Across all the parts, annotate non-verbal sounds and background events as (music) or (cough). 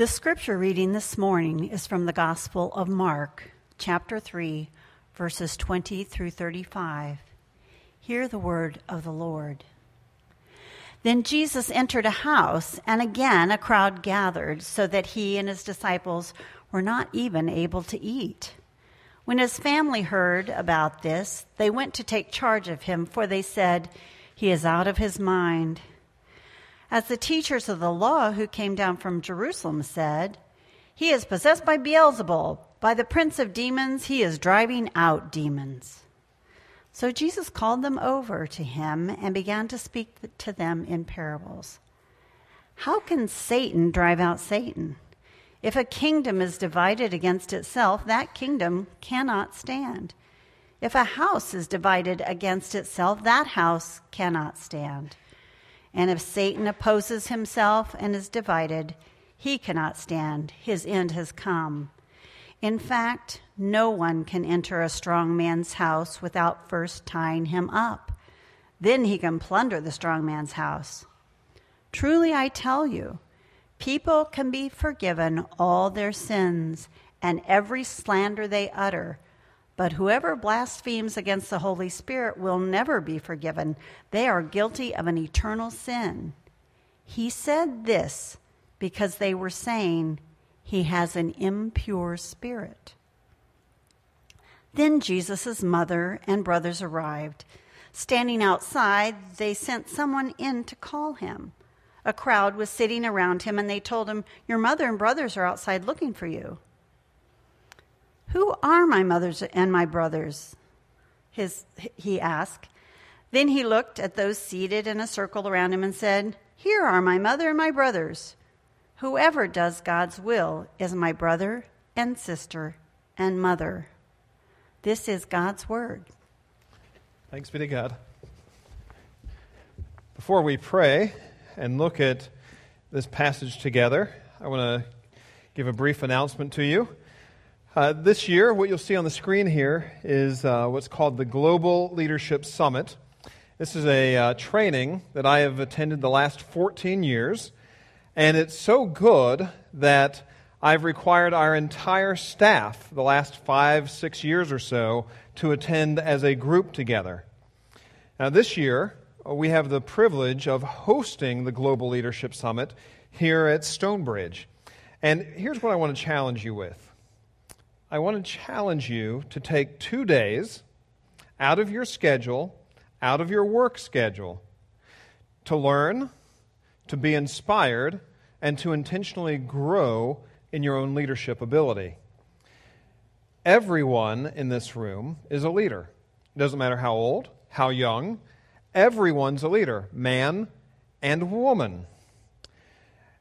The scripture reading this morning is from the Gospel of Mark, chapter 3, verses 20 through 35. Hear the word of the Lord. Then Jesus entered a house, and again a crowd gathered, so that he and his disciples were not even able to eat. When his family heard about this, they went to take charge of him, for they said, He is out of his mind. As the teachers of the law who came down from Jerusalem said, He is possessed by Beelzebul. By the prince of demons, he is driving out demons. So Jesus called them over to him and began to speak to them in parables. How can Satan drive out Satan? If a kingdom is divided against itself, that kingdom cannot stand. If a house is divided against itself, that house cannot stand. And if Satan opposes himself and is divided, he cannot stand. His end has come. In fact, no one can enter a strong man's house without first tying him up. Then he can plunder the strong man's house. Truly, I tell you, people can be forgiven all their sins and every slander they utter but whoever blasphemes against the Holy Spirit will never be forgiven. They are guilty of an eternal sin. He said this because they were saying he has an impure spirit. Then Jesus' mother and brothers arrived. Standing outside, they sent someone in to call him. A crowd was sitting around him, and they told him, Your mother and brothers are outside looking for you. Who are my mothers and my brothers? His, he asked. Then he looked at those seated in a circle around him and said, Here are my mother and my brothers. Whoever does God's will is my brother and sister and mother. This is God's word. Thanks be to God. Before we pray and look at this passage together, I want to give a brief announcement to you. Uh, this year, what you'll see on the screen here is uh, what's called the Global Leadership Summit. This is a uh, training that I have attended the last 14 years, and it's so good that I've required our entire staff, the last five, six years or so, to attend as a group together. Now, this year, we have the privilege of hosting the Global Leadership Summit here at Stonebridge. And here's what I want to challenge you with. I want to challenge you to take two days out of your schedule, out of your work schedule, to learn, to be inspired, and to intentionally grow in your own leadership ability. Everyone in this room is a leader. It doesn't matter how old, how young, everyone's a leader, man and woman.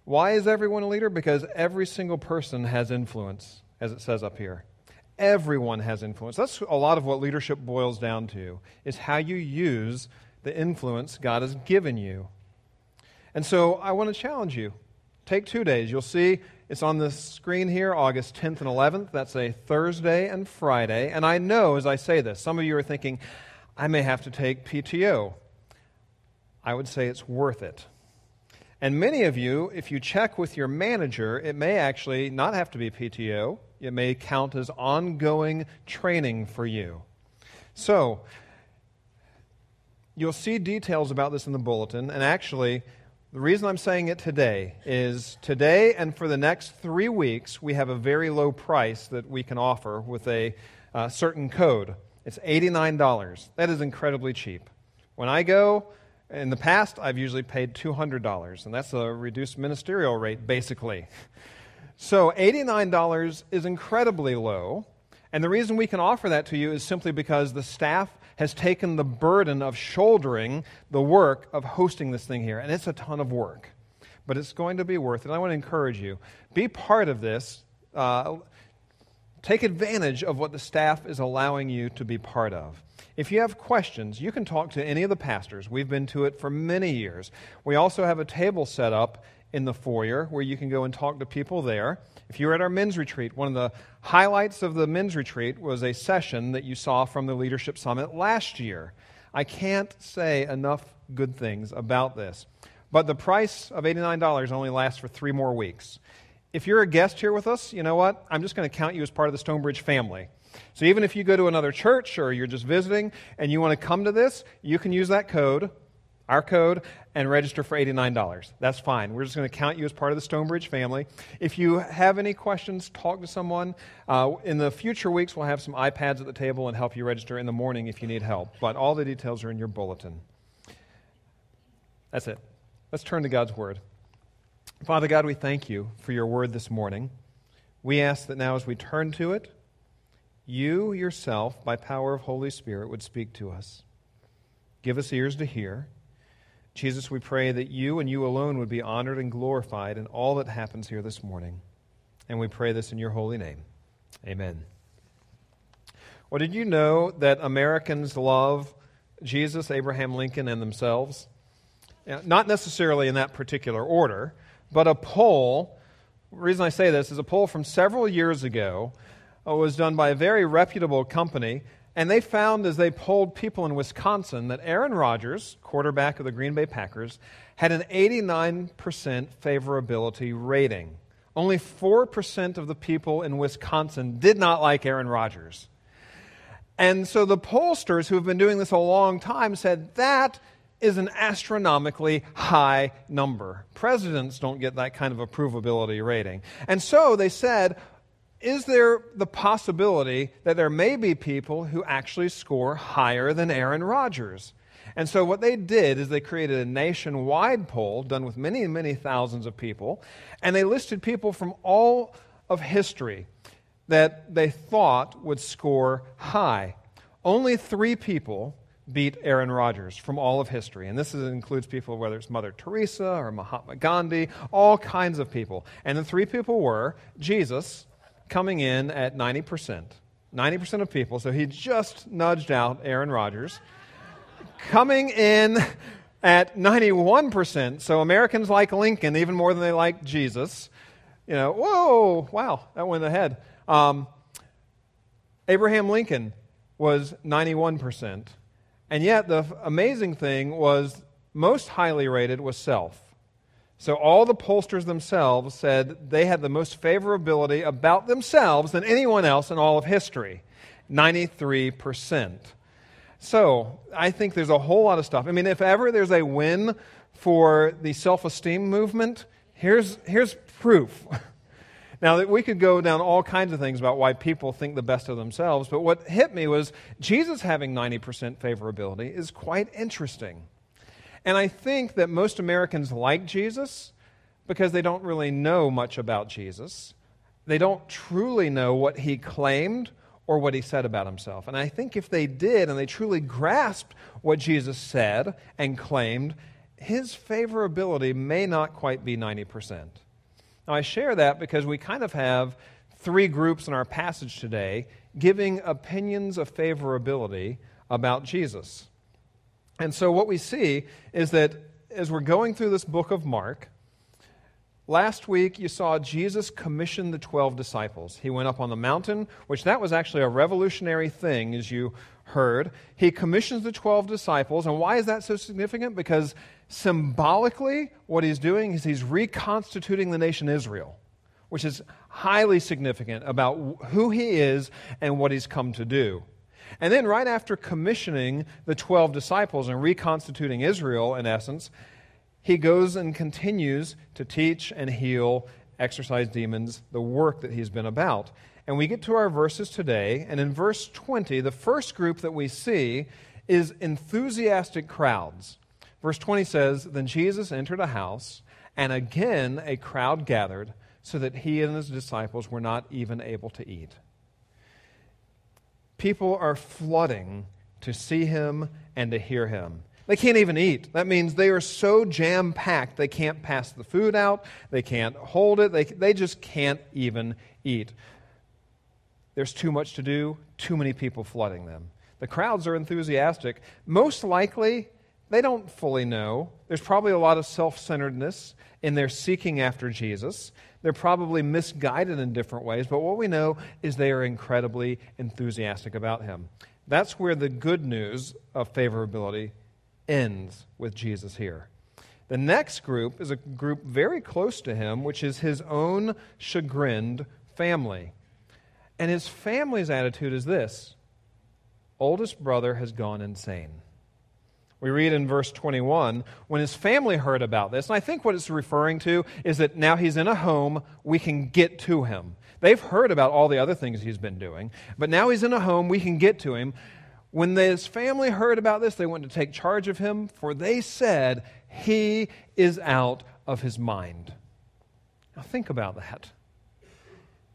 Why is everyone a leader? Because every single person has influence as it says up here. Everyone has influence. That's a lot of what leadership boils down to, is how you use the influence God has given you. And so I want to challenge you. Take two days. You'll see it's on the screen here, August 10th and 11th. That's a Thursday and Friday. And I know as I say this, some of you are thinking, I may have to take PTO. I would say it's worth it. And many of you, if you check with your manager, it may actually not have to be PTO. It may count as ongoing training for you. So, you'll see details about this in the bulletin. And actually, the reason I'm saying it today is today and for the next three weeks, we have a very low price that we can offer with a uh, certain code. It's $89. That is incredibly cheap. When I go, in the past, I've usually paid $200, and that's a reduced ministerial rate, basically. So $89 is incredibly low. And the reason we can offer that to you is simply because the staff has taken the burden of shouldering the work of hosting this thing here. And it's a ton of work, but it's going to be worth it. I want to encourage you be part of this. Uh, take advantage of what the staff is allowing you to be part of. If you have questions, you can talk to any of the pastors. We've been to it for many years. We also have a table set up in the foyer where you can go and talk to people there. If you were at our men's retreat, one of the highlights of the men's retreat was a session that you saw from the Leadership Summit last year. I can't say enough good things about this. But the price of $89 only lasts for three more weeks. if you're a guest here with us, you know what? I'm just going to count you as part of the Stonebridge family. So even if you go to another church or you're just visiting and you want to come to this, you can use that code, our code, and register for $89. That's fine. We're just going to count you as part of the Stonebridge family. If you have any questions, talk to someone. Uh, in the future weeks, we'll have some iPads at the table and help you register in the morning if you need help. But all the details are in your bulletin. That's it. Let's turn to God's Word. Father God, we thank you for your Word this morning. We ask that now as we turn to it, you yourself, by power of Holy Spirit, would speak to us. Give us ears to hear. Jesus, we pray that you and you alone would be honored and glorified in all that happens here this morning. And we pray this in your holy name. Amen. Well, did you know that Americans love Jesus, Abraham Lincoln, and themselves? Not necessarily in that particular order, but a poll. The reason I say this is a poll from several years ago Uh, was done by a very reputable company, and they found as they polled people in Wisconsin that Aaron Rodgers, quarterback of the Green Bay Packers, had an 89% favorability rating. Only 4% of the people in Wisconsin did not like Aaron Rodgers. And so the pollsters who have been doing this a long time said that is an astronomically high number. Presidents don't get that kind of approvability rating. And so they said, is there the possibility that there may be people who actually score higher than Aaron Rodgers? And so what they did is they created a nationwide poll done with many, many thousands of people, and they listed people from all of history that they thought would score high. Only three people beat Aaron Rodgers from all of history. And this is, includes people, whether it's Mother Teresa or Mahatma Gandhi, all kinds of people. And the three people were Jesus, coming in at 90%. 90% of people, so he just nudged out Aaron Rodgers. coming in at 91%, so Americans like Lincoln even more than they like Jesus. You know, whoa, wow, that went ahead. Um, Abraham Lincoln was 91%. And yet, the amazing thing was most highly rated was self. So, all the pollsters themselves said they had the most favorability about themselves than anyone else in all of history 93%. So, I think there's a whole lot of stuff. I mean, if ever there's a win for the self esteem movement, here's, here's proof. (laughs) Now, we could go down all kinds of things about why people think the best of themselves, but what hit me was Jesus having 90% favorability is quite interesting. And I think that most Americans like Jesus because they don't really know much about Jesus. They don't truly know what he claimed or what he said about himself. And I think if they did and they truly grasped what Jesus said and claimed, his favorability may not quite be 90%. Now, I share that because we kind of have three groups in our passage today giving opinions of favorability about Jesus. And so, what we see is that as we're going through this book of Mark, last week you saw Jesus commission the 12 disciples. He went up on the mountain, which that was actually a revolutionary thing, as you heard. He commissions the 12 disciples. And why is that so significant? Because symbolically, what he's doing is he's reconstituting the nation Israel, which is highly significant about who he is and what he's come to do. And then, right after commissioning the 12 disciples and reconstituting Israel, in essence, he goes and continues to teach and heal, exorcise demons, the work that he's been about. And we get to our verses today, and in verse 20, the first group that we see is enthusiastic crowds. Verse 20 says Then Jesus entered a house, and again a crowd gathered, so that he and his disciples were not even able to eat. People are flooding to see him and to hear him. They can't even eat. That means they are so jam packed, they can't pass the food out, they can't hold it, they, they just can't even eat. There's too much to do, too many people flooding them. The crowds are enthusiastic. Most likely, they don't fully know. There's probably a lot of self centeredness in their seeking after Jesus. They're probably misguided in different ways, but what we know is they are incredibly enthusiastic about him. That's where the good news of favorability ends with Jesus here. The next group is a group very close to him, which is his own chagrined family. And his family's attitude is this oldest brother has gone insane. We read in verse 21 when his family heard about this, and I think what it's referring to is that now he's in a home, we can get to him. They've heard about all the other things he's been doing, but now he's in a home, we can get to him. When his family heard about this, they went to take charge of him, for they said, He is out of his mind. Now think about that.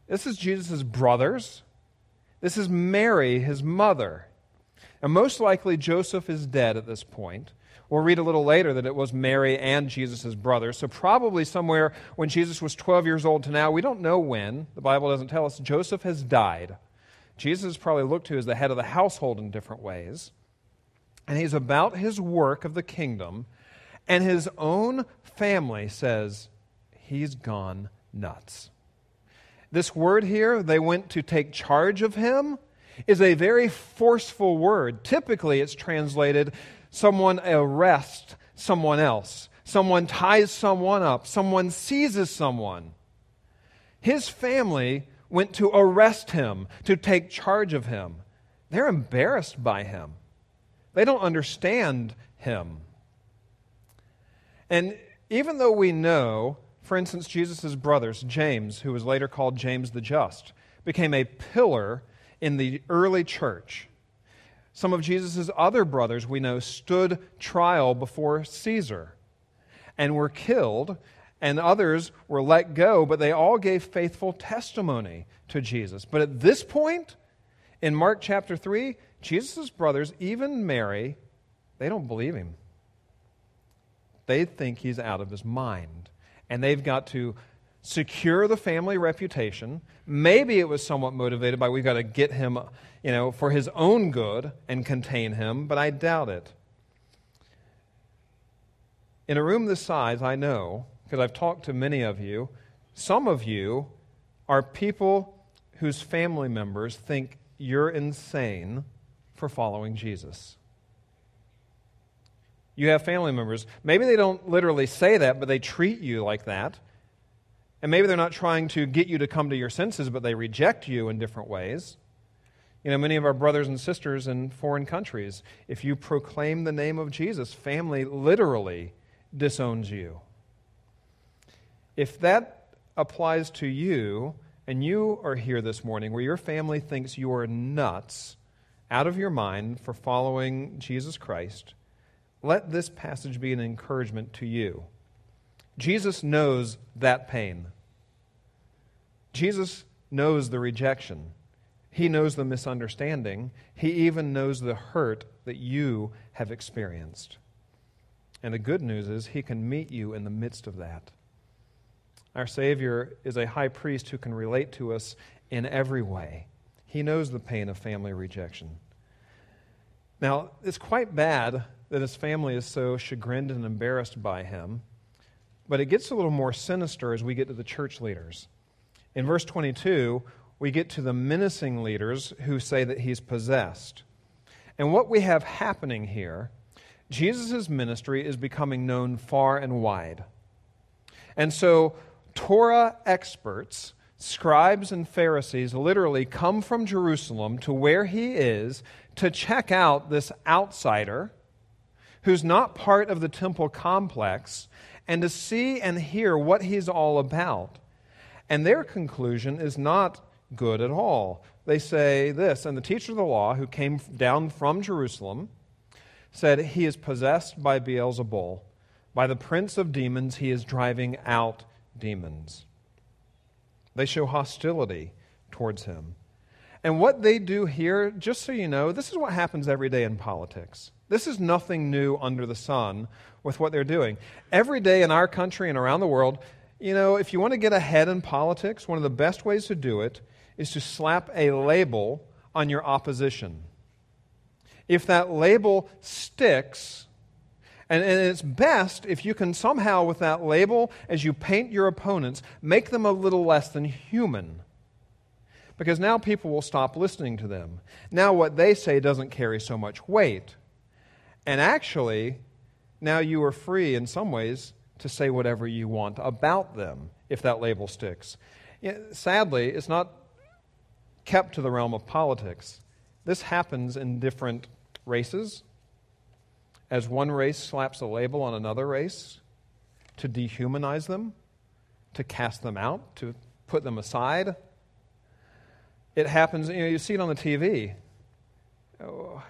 This is Jesus' brothers. This is Mary, his mother. And most likely, Joseph is dead at this point. We'll read a little later that it was Mary and Jesus' brother. So, probably somewhere when Jesus was 12 years old to now, we don't know when, the Bible doesn't tell us, Joseph has died. Jesus is probably looked to as the head of the household in different ways. And he's about his work of the kingdom. And his own family says, he's gone nuts. This word here, they went to take charge of him, is a very forceful word. Typically, it's translated someone arrests someone else, someone ties someone up, someone seizes someone. His family went to arrest him, to take charge of him. They're embarrassed by him. They don't understand him. And even though we know, for instance, Jesus' brothers, James, who was later called James the Just, became a pillar in the early church. Some of Jesus' other brothers, we know, stood trial before Caesar and were killed, and others were let go, but they all gave faithful testimony to Jesus. But at this point, in Mark chapter 3, Jesus' brothers, even Mary, they don't believe him. They think he's out of his mind. And they've got to secure the family reputation. Maybe it was somewhat motivated by we've got to get him, you know, for his own good and contain him, but I doubt it. In a room this size, I know, because I've talked to many of you, some of you are people whose family members think you're insane for following Jesus. You have family members. Maybe they don't literally say that, but they treat you like that. And maybe they're not trying to get you to come to your senses, but they reject you in different ways. You know, many of our brothers and sisters in foreign countries, if you proclaim the name of Jesus, family literally disowns you. If that applies to you, and you are here this morning where your family thinks you are nuts, out of your mind for following Jesus Christ, let this passage be an encouragement to you. Jesus knows that pain. Jesus knows the rejection. He knows the misunderstanding. He even knows the hurt that you have experienced. And the good news is, He can meet you in the midst of that. Our Savior is a high priest who can relate to us in every way. He knows the pain of family rejection. Now, it's quite bad that his family is so chagrined and embarrassed by him, but it gets a little more sinister as we get to the church leaders. In verse 22, we get to the menacing leaders who say that he's possessed. And what we have happening here, Jesus' ministry is becoming known far and wide. And so, Torah experts, scribes, and Pharisees literally come from Jerusalem to where he is to check out this outsider who's not part of the temple complex and to see and hear what he's all about. And their conclusion is not good at all. They say this, and the teacher of the law, who came down from Jerusalem, said, He is possessed by Beelzebul. By the prince of demons, he is driving out demons. They show hostility towards him. And what they do here, just so you know, this is what happens every day in politics. This is nothing new under the sun with what they're doing. Every day in our country and around the world, you know, if you want to get ahead in politics, one of the best ways to do it is to slap a label on your opposition. If that label sticks, and, and, it's best if you can somehow, with that label, as you paint your opponents, make them a little less than human. Because now people will stop listening to them. Now what they say doesn't carry so much weight. And actually, now you are free in some ways to say whatever you want about them if that label sticks. sadly, it's not kept to the realm of politics. This happens in different races. As one race slaps a label on another race to dehumanize them, to cast them out, to put them aside. It happens, you know, you see it on the TV. Oh.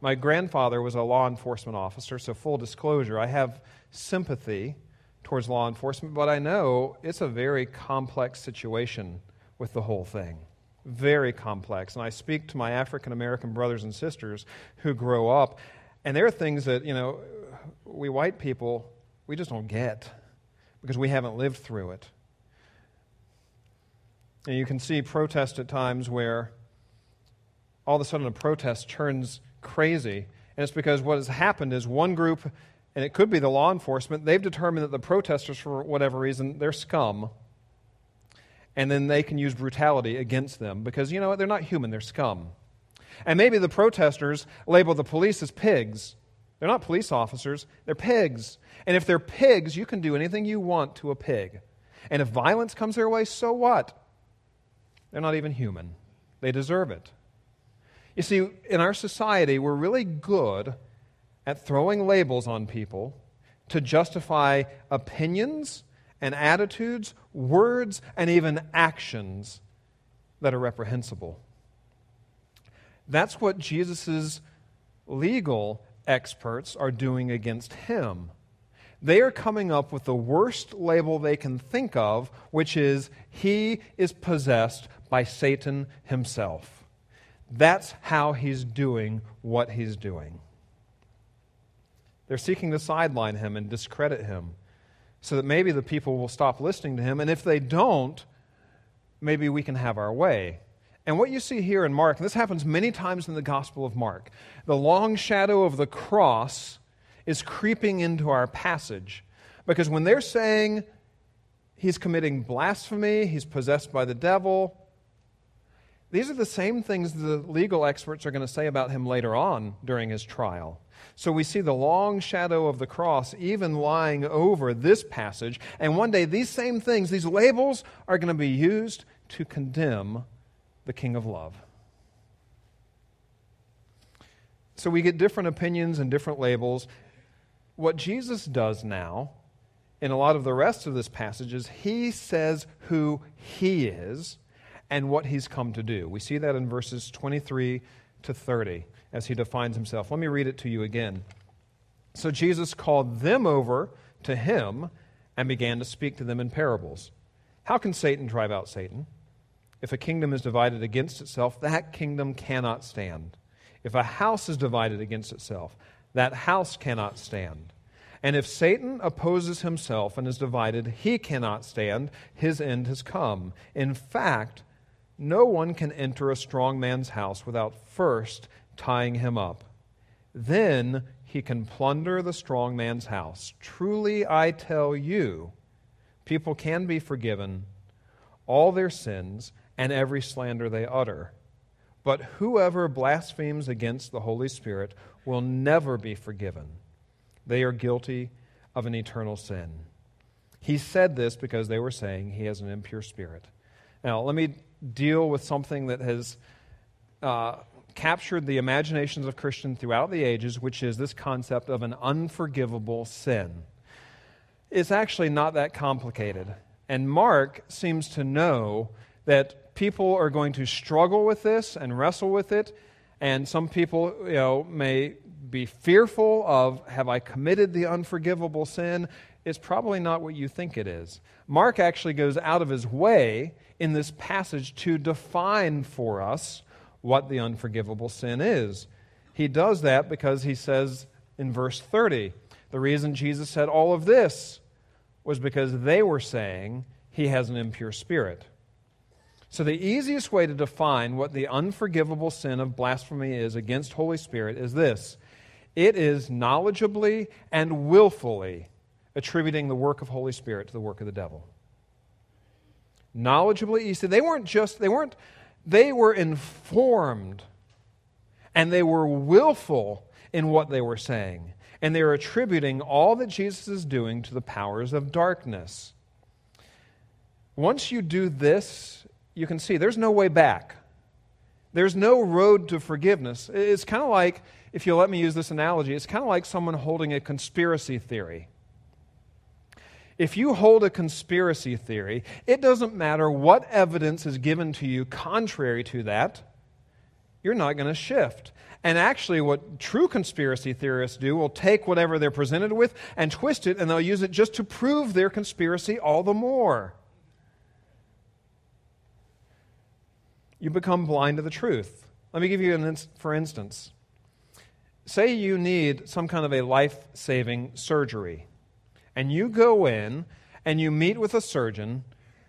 My grandfather was a law enforcement officer, so full disclosure, I have sympathy towards law enforcement, but I know it's a very complex situation with the whole thing. Very complex. And I speak to my African American brothers and sisters who grow up, and there are things that, you know, we white people, we just don't get because we haven't lived through it. And you can see protests at times where all of a sudden a protest turns crazy. And it's because what has happened is one group, and it could be the law enforcement, they've determined that the protesters, for whatever reason, they're scum and then they can use brutality against them because, you know what, they're not human, they're scum. And maybe the protesters label the police as pigs. They're not police officers, they're pigs. And if they're pigs, you can do anything you want to a pig. And if violence comes their way, so what? They're not even human. They deserve it. You see, in our society, we're really good at throwing labels on people to justify opinions and attitudes, words, and even actions that are reprehensible. That's what Jesus' legal experts are doing against him. They are coming up with the worst label they can think of, which is he is possessed by Satan himself. That's how he's doing what he's doing. They're seeking to sideline him and discredit him so that maybe the people will stop listening to him. And if they don't, maybe we can have our way. And what you see here in Mark, and this happens many times in the Gospel of Mark, the long shadow of the cross is creeping into our passage. Because when they're saying he's committing blasphemy, he's possessed by the devil, these are the same things the legal experts are going to say about him later on during his trial. So we see the long shadow of the cross even lying over this passage. And one day, these same things, these labels, are going to be used to condemn the King of Love. So we get different opinions and different labels. What Jesus does now, in a lot of the rest of this passage, is he says who he is and what he's come to do. We see that in verses 23 to 30 as he defines himself. Let me read it to you again. So Jesus called them over to him and began to speak to them in parables. How can Satan drive out Satan? If a kingdom is divided against itself, that kingdom cannot stand. If a house is divided against itself, that house cannot stand. And if Satan opposes himself and is divided, he cannot stand. His end has come. In fact, no one can enter a strong man's house without first tying him up. Then he can plunder the strong man's house. Truly, I tell you, people can be forgiven all their sins and every slander they utter. But whoever blasphemes against the Holy Spirit will never be forgiven. They are guilty of an eternal sin. He said this because they were saying he has an impure spirit. Now, let me deal with something that has uh, captured the imaginations of Christians throughout the ages, which is this concept of an unforgivable sin. It's actually not that complicated. And Mark seems to know that people are going to struggle with this and wrestle with it. And some people, you know, may be fearful of have I committed the unforgivable sin? It's probably not what you think it is. Mark actually goes out of his way in this passage to define for us what the unforgivable sin is. He does that because he says in verse 30, the reason Jesus said all of this was because they were saying he has an impure spirit. So, the easiest way to define what the unforgivable sin of blasphemy is against Holy Spirit is this it is knowledgeably and willfully attributing the work of Holy Spirit to the work of the devil. Knowledgeably, you see, they weren't just, they weren't they were informed and they were willful in what they were saying. And they are attributing all that Jesus is doing to the powers of darkness. Once you do this, you can see there's no way back. There's no road to forgiveness. It's kind of like, if you'll let me use this analogy, it's kind of like someone holding a conspiracy theory. If you hold a conspiracy theory, it doesn't matter what evidence is given to you contrary to that, you're not going to shift. And actually, what true conspiracy theorists do will take whatever they're presented with and twist it, and they'll use it just to prove their conspiracy all the more. You become blind to the truth. Let me give you an, for instance. Say you need some kind of a life saving surgery and you go in and you meet with a surgeon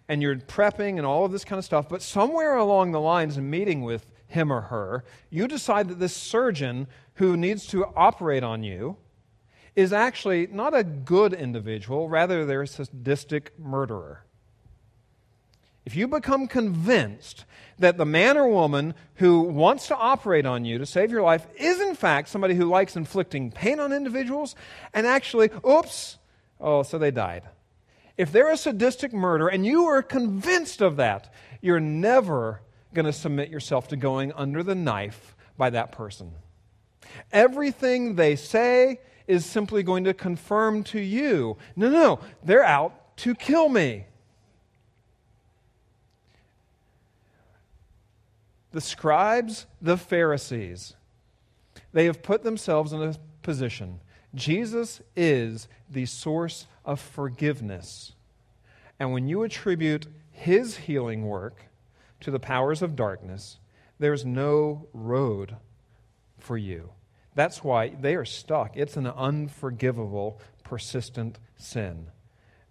and you're prepping and all of this kind of stuff, but somewhere along the lines of meeting with him or her, you decide that this surgeon who needs to operate on you is actually not a good individual, rather, they're a sadistic murderer. If you become convinced that the man or woman who wants to operate on you to save your life is, in fact, somebody who likes inflicting pain on individuals, and actually, oops, Oh, so they died. If they're a sadistic murderer and you are convinced of that, you're never going to submit yourself to going under the knife by that person. Everything they say is simply going to confirm to you no, no, they're out to kill me. The scribes, the Pharisees, they have put themselves in a position Jesus is the source of forgiveness. And when you attribute his healing work to the powers of darkness, there's no road for you. That's why they are stuck. It's an unforgivable, persistent sin.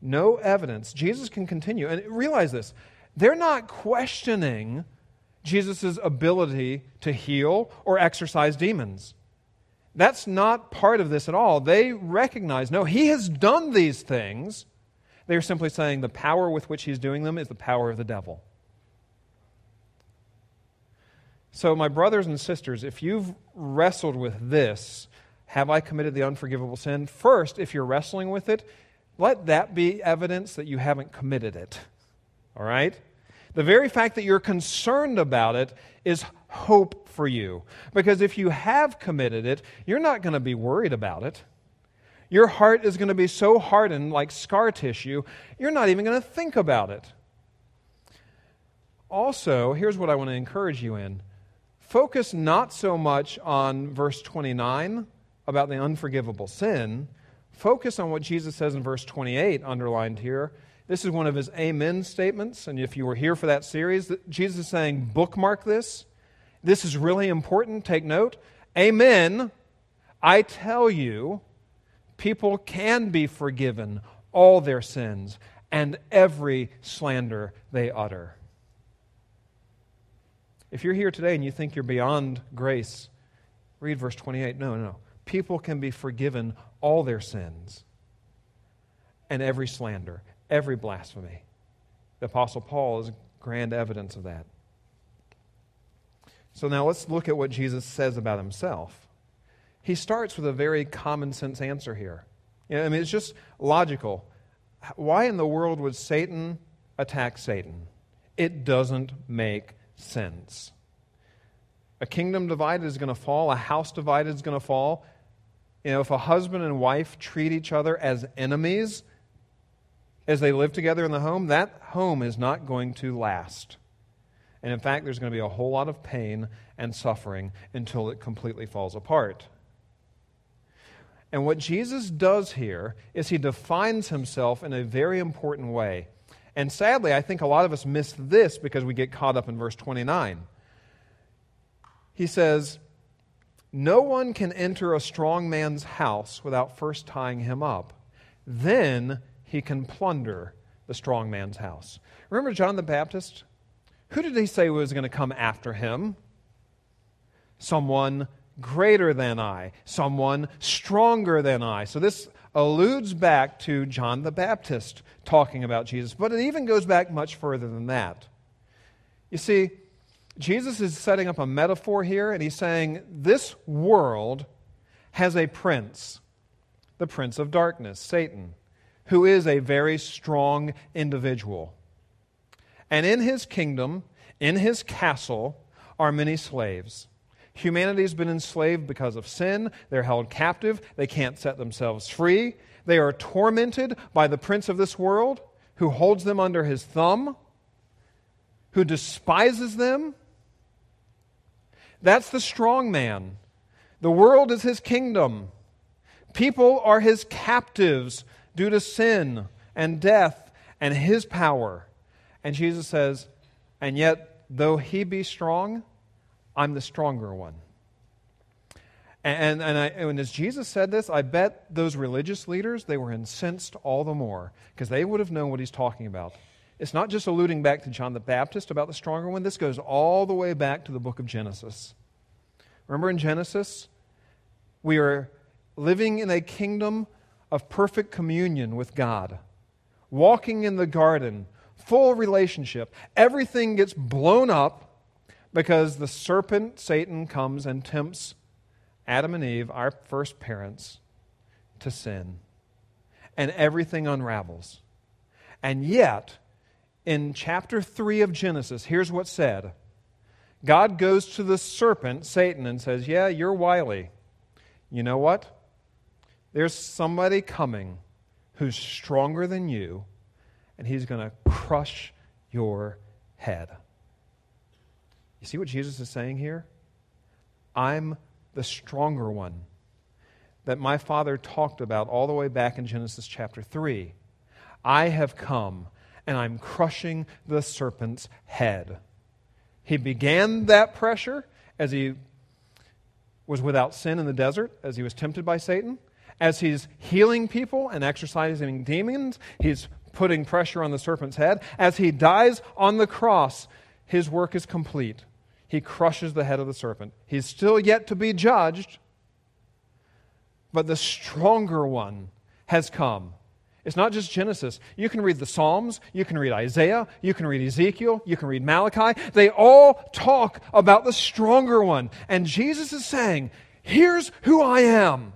No evidence. Jesus can continue. And realize this they're not questioning Jesus' ability to heal or exorcise demons. That's not part of this at all. They recognize, no, he has done these things. They're simply saying the power with which he's doing them is the power of the devil. So, my brothers and sisters, if you've wrestled with this, have I committed the unforgivable sin? First, if you're wrestling with it, let that be evidence that you haven't committed it. All right? The very fact that you're concerned about it is hope for you. Because if you have committed it, you're not going to be worried about it. Your heart is going to be so hardened like scar tissue, you're not even going to think about it. Also, here's what I want to encourage you in focus not so much on verse 29 about the unforgivable sin, focus on what Jesus says in verse 28, underlined here. This is one of his amen statements. And if you were here for that series, Jesus is saying, bookmark this. This is really important. Take note. Amen. I tell you, people can be forgiven all their sins and every slander they utter. If you're here today and you think you're beyond grace, read verse 28. No, no, no. People can be forgiven all their sins and every slander, every blasphemy. The Apostle Paul is grand evidence of that. So now let's look at what Jesus says about himself. He starts with a very common sense answer here. I mean, it's just logical. Why in the world would Satan attack Satan? It doesn't make sense. A kingdom divided is going to fall, a house divided is going to fall. You know, if a husband and wife treat each other as enemies as they live together in the home, that home is not going to last. And in fact, there's going to be a whole lot of pain and suffering until it completely falls apart. And what Jesus does here is he defines himself in a very important way. And sadly, I think a lot of us miss this because we get caught up in verse 29. He says, No one can enter a strong man's house without first tying him up. Then he can plunder the strong man's house. Remember John the Baptist? Who did he say was going to come after him? Someone greater than I, someone stronger than I. So this alludes back to John the Baptist talking about Jesus, but it even goes back much further than that. You see, Jesus is setting up a metaphor here, and he's saying this world has a prince. the prince of darkness, Satan, who is a very strong individual. And in his kingdom, in his castle, are many slaves. Humanity has been enslaved because of sin. They're held captive. They can't set themselves free. They are tormented by the prince of this world who holds them under his thumb, who despises them. That's the strong man. The world is his kingdom. People are his captives due to sin and death and his power. And Jesus says, And yet, though he be strong, I'm the stronger one. And, and, I, and as Jesus said this, I bet those religious leaders, they were incensed all the more because they would have known what he's talking about. It's not just alluding back to John the Baptist about the stronger one. This goes all the way back to the book of Genesis. Remember in Genesis, we are living in a kingdom of perfect communion with God, walking in the garden, full relationship. Everything gets blown up because the serpent, Satan, comes and tempts Adam and Eve, our first parents, to sin. And everything unravels. And yet, in chapter 3 of Genesis, here's what's said God goes to the serpent, Satan, and says, Yeah, you're wily. You know what? There's somebody coming who's stronger than you, and he's going to crush your head. You see what Jesus is saying here? I'm the stronger one that my father talked about all the way back in Genesis chapter 3. I have come and I'm crushing the serpent's head. He began that pressure as he was without sin in the desert, as he was tempted by Satan. As he's healing people and exorcising demons, he's putting pressure on the serpent's head. As he dies on the cross, his work is complete he crushes the head of the serpent. He's still yet to be judged, but the stronger one has come. It's not just Genesis. You can read the Psalms, you can read Isaiah, you can read Ezekiel, you can read Malachi. They all talk about the stronger one. And Jesus is saying, Here's who I am.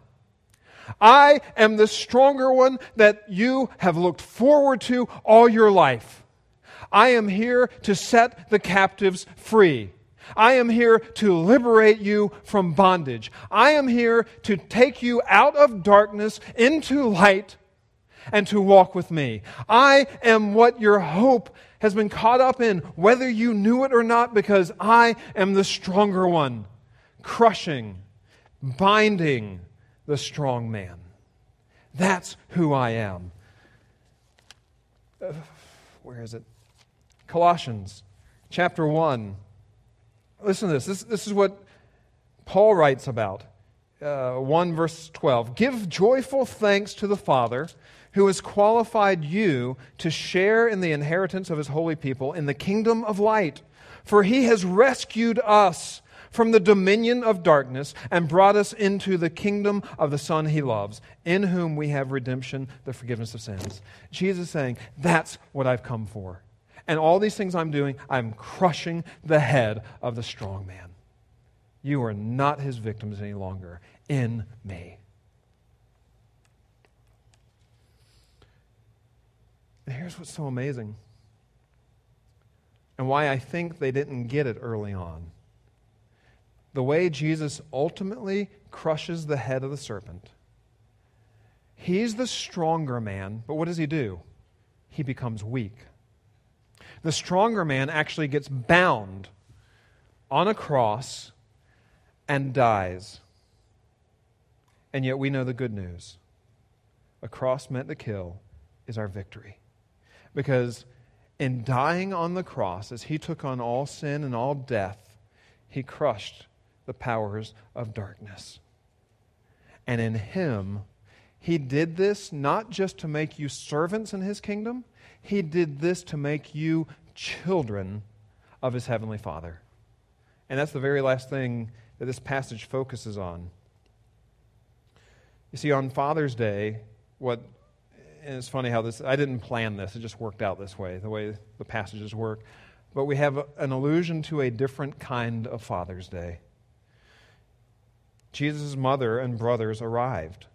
I am the stronger one that you have looked forward to all your life. I am here to set the captives free. I am here to liberate you from bondage. I am here to take you out of darkness into light and to walk with me. I am what your hope has been caught up in, whether you knew it or not, because I am the stronger one, crushing, binding the strong man. That's who I am. Uh, where is it? Colossians chapter 1 Listen to this. This, this is what Paul writes about. Uh, 1 verse 12. Give joyful thanks to the Father who has qualified you to share in the inheritance of his holy people in the kingdom of light. For he has rescued us from the dominion of darkness and brought us into the kingdom of the Son he loves, in whom we have redemption, the forgiveness of sins. Jesus is saying, That's what I've come for. And all these things I'm doing, I'm crushing the head of the strong man. You are not his victims any longer in me. And here's what's so amazing and why I think they didn't get it early on. The way Jesus ultimately crushes the head of the serpent. He's the stronger man, but what does he do? He becomes weak the stronger man actually gets bound on a cross and dies. And yet we know the good news. A cross meant to kill is our victory. Because in dying on the cross, as he took on all sin and all death, he crushed the powers of darkness. And in him, he did this not just to make you servants in his kingdom, he did this to make you children of his heavenly Father. And that's the very last thing that this passage focuses on. You see, on Father's Day, what and it's funny how this I didn't plan this, it just worked out this way, the way the passages work. But we have an allusion to a different kind of Father's Day. Jesus' mother and brothers arrived.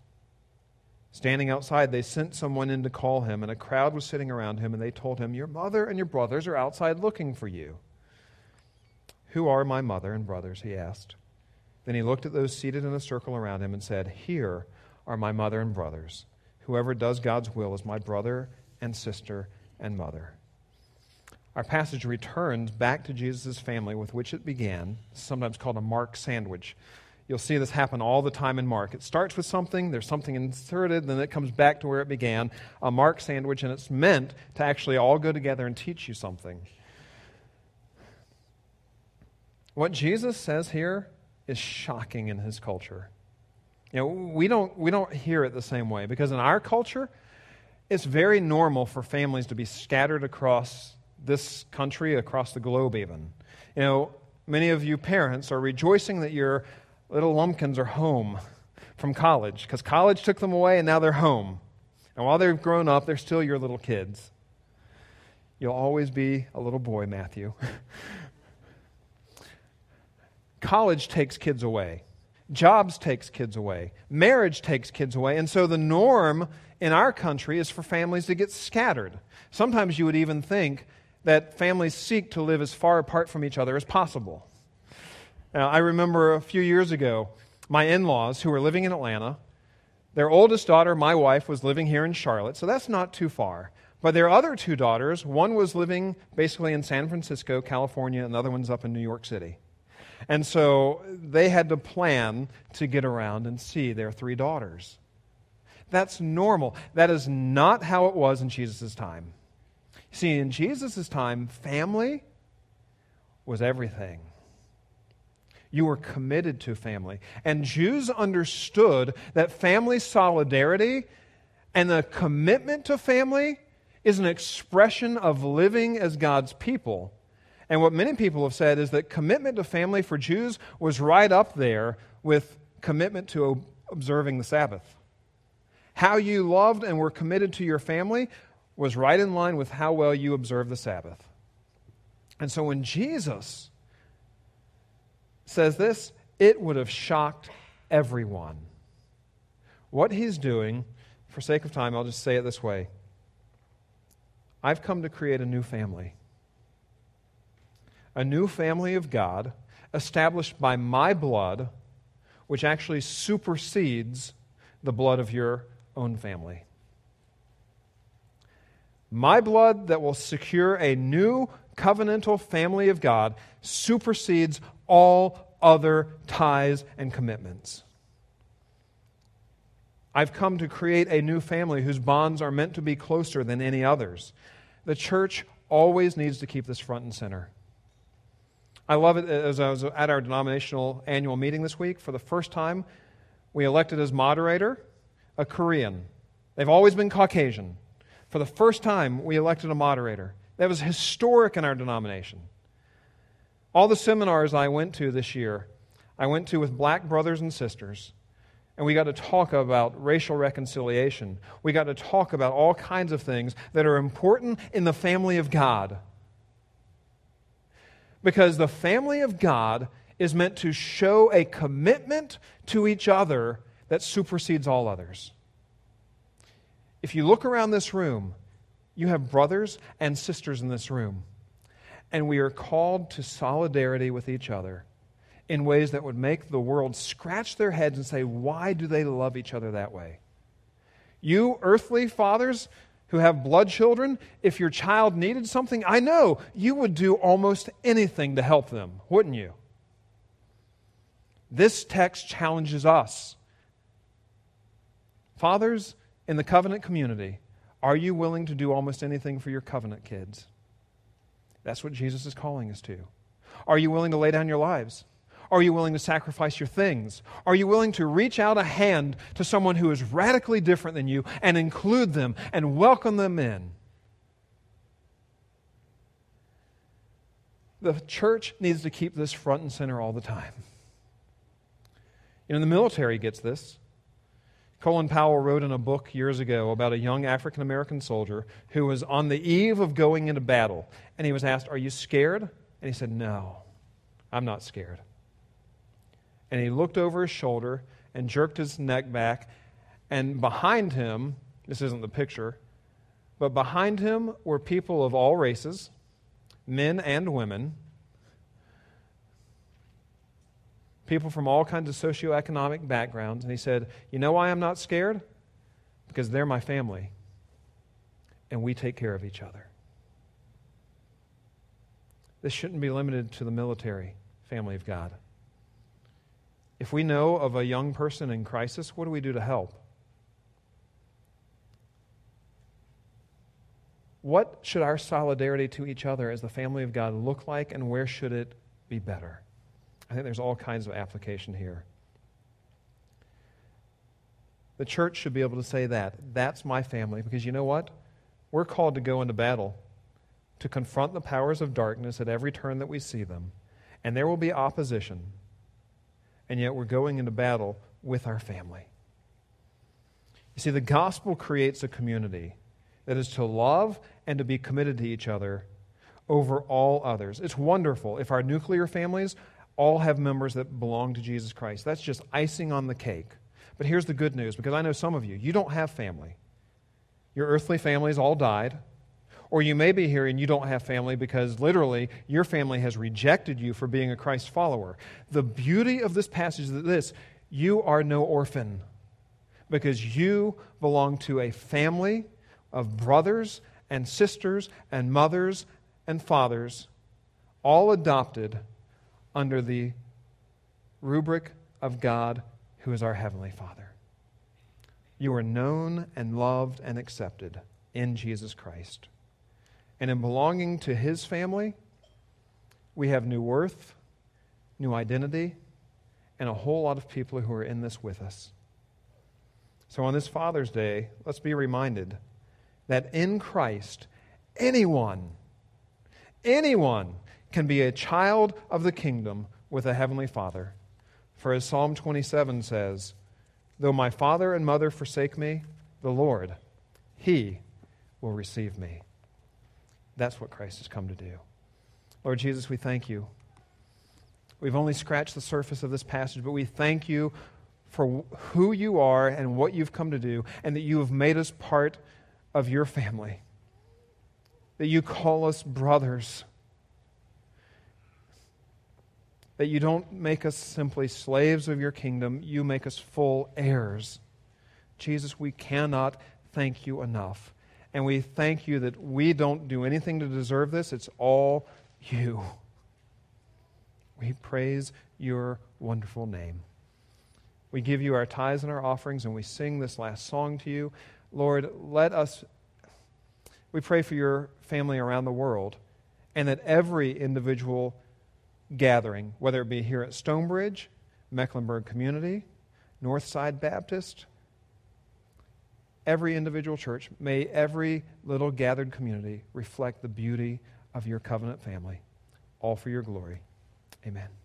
Standing outside, they sent someone in to call him, and a crowd was sitting around him, and they told him, Your mother and your brothers are outside looking for you. Who are my mother and brothers? he asked. Then he looked at those seated in a circle around him and said, Here are my mother and brothers. Whoever does God's will is my brother and sister and mother. Our passage returns back to Jesus' family with which it began, sometimes called a Mark sandwich. You'll see this happen all the time in Mark. It starts with something, there's something inserted, then it comes back to where it began, a Mark sandwich, and it's meant to actually all go together and teach you something. What Jesus says here is shocking in his culture. You know, we don't, we don't hear it the same way because in our culture, it's very normal for families to be scattered across this country, across the globe, even. You know, many of you parents are rejoicing that you're little lumpkins are home from college because college took them away and now they're home. And while they've grown up, they're still your little kids. You'll always be a little boy, Matthew. (laughs) college takes kids away. Jobs takes kids away. Marriage takes kids away. And so the norm in our country is for families to get scattered. Sometimes you would even think that families seek to live as far apart from each other as possible. Now, I remember a few years ago, my in laws who were living in Atlanta, their oldest daughter, my wife, was living here in Charlotte, so that's not too far. But their other two daughters, one was living basically in San Francisco, California, and the other one's up in New York City. And so they had to plan to get around and see their three daughters. That's normal. That is not how it was in Jesus' time. See, in Jesus' time, family was everything. You were committed to family. And Jews understood that family solidarity and the commitment to family is an expression of living as God's people. And what many people have said is that commitment to family for Jews was right up there with commitment to observing the Sabbath. How you loved and were committed to your family was right in line with how well you observed the Sabbath. And so when Jesus says this, it would have shocked everyone. What he's doing, for sake of time, I'll just say it this way I've come to create a new family. A new family of God established by my blood, which actually supersedes the blood of your own family. My blood that will secure a new covenantal family of God supersedes all other ties and commitments. I've come to create a new family whose bonds are meant to be closer than any others. The church always needs to keep this front and center. I love it as I was at our denominational annual meeting this week. For the first time, we elected as moderator a Korean. They've always been Caucasian. For the first time, we elected a moderator. That was historic in our denomination. All the seminars I went to this year, I went to with black brothers and sisters, and we got to talk about racial reconciliation. We got to talk about all kinds of things that are important in the family of God. Because the family of God is meant to show a commitment to each other that supersedes all others. If you look around this room, you have brothers and sisters in this room and we are called to solidarity with each other in ways that would make the world scratch their heads and say, why do they love each other that way? You earthly fathers who have blood children, if your child needed something, I know you would do almost anything to help them, wouldn't you? This text challenges us. Fathers in the covenant community, are you willing to do almost anything for your covenant kids? That's what Jesus is calling us to. Are you willing to lay down your lives? Are you willing to sacrifice your things? Are you willing to reach out a hand to someone who is radically different than you and include them and welcome them in? The church needs to keep this front and center all the time. You know, the military gets this. Colin Powell wrote in a book years ago about a young African American soldier who was on the eve of going into battle. And he was asked, Are you scared? And he said, No, I'm not scared. And he looked over his shoulder and jerked his neck back And behind him, this isn't the picture, but behind him were people of all races, men and women, people from all kinds of socioeconomic backgrounds. And he said, You know why I'm not scared? Because they're my family, and we take care of each other. This shouldn't be limited to the military family of God. If we know of a young person in crisis, what do we do to help? What should our solidarity to each other as the family of God look like, and where should it be better? I think there's all kinds of application here. The church should be able to say that. That's my family, because you know what? We're called to go into battle, to confront the powers of darkness at every turn that we see them. And there will be opposition. And yet we're going into battle with our family. You see, the gospel creates a community that is to love and to be committed to each other over all others. It's wonderful if our nuclear families all have members that belong to Jesus Christ. That's just icing on the cake. But here's the good news because I know some of you, you don't have family. Your earthly families all died. Or you may be here and you don't have family because literally your family has rejected you for being a Christ follower. The beauty of this passage is this you are no orphan because you belong to a family of brothers and sisters and mothers and fathers, all adopted under the rubric of God who is our Heavenly Father. You are known and loved and accepted in Jesus Christ. And in belonging to His family, we have new worth, new identity, and a whole lot of people who are in this with us. So on this Father's Day, let's be reminded that in Christ, anyone, anyone can be a child of the kingdom with a heavenly Father. For as Psalm 27 says, Though my father and mother forsake me, the Lord, He will receive me. That's what Christ has come to do. Lord Jesus, we thank you. We've only scratched the surface of this passage, but we thank you for who you are and what you've come to do, and that you have made us part of your family. That you call us brothers that you don't make us simply slaves of your kingdom, you make us full heirs. Jesus, we cannot thank you enough. And we thank you that we don't do anything to deserve this, it's all you. We praise your wonderful name. We give you our tithes and our offerings, and we sing this last song to you. Lord, let us, we pray for your family around the world, and that every individual gathering, whether it be here at Stonebridge, Mecklenburg Community, Northside Baptist, every individual church, may every little gathered community reflect the beauty of your covenant family, all for your glory. Amen.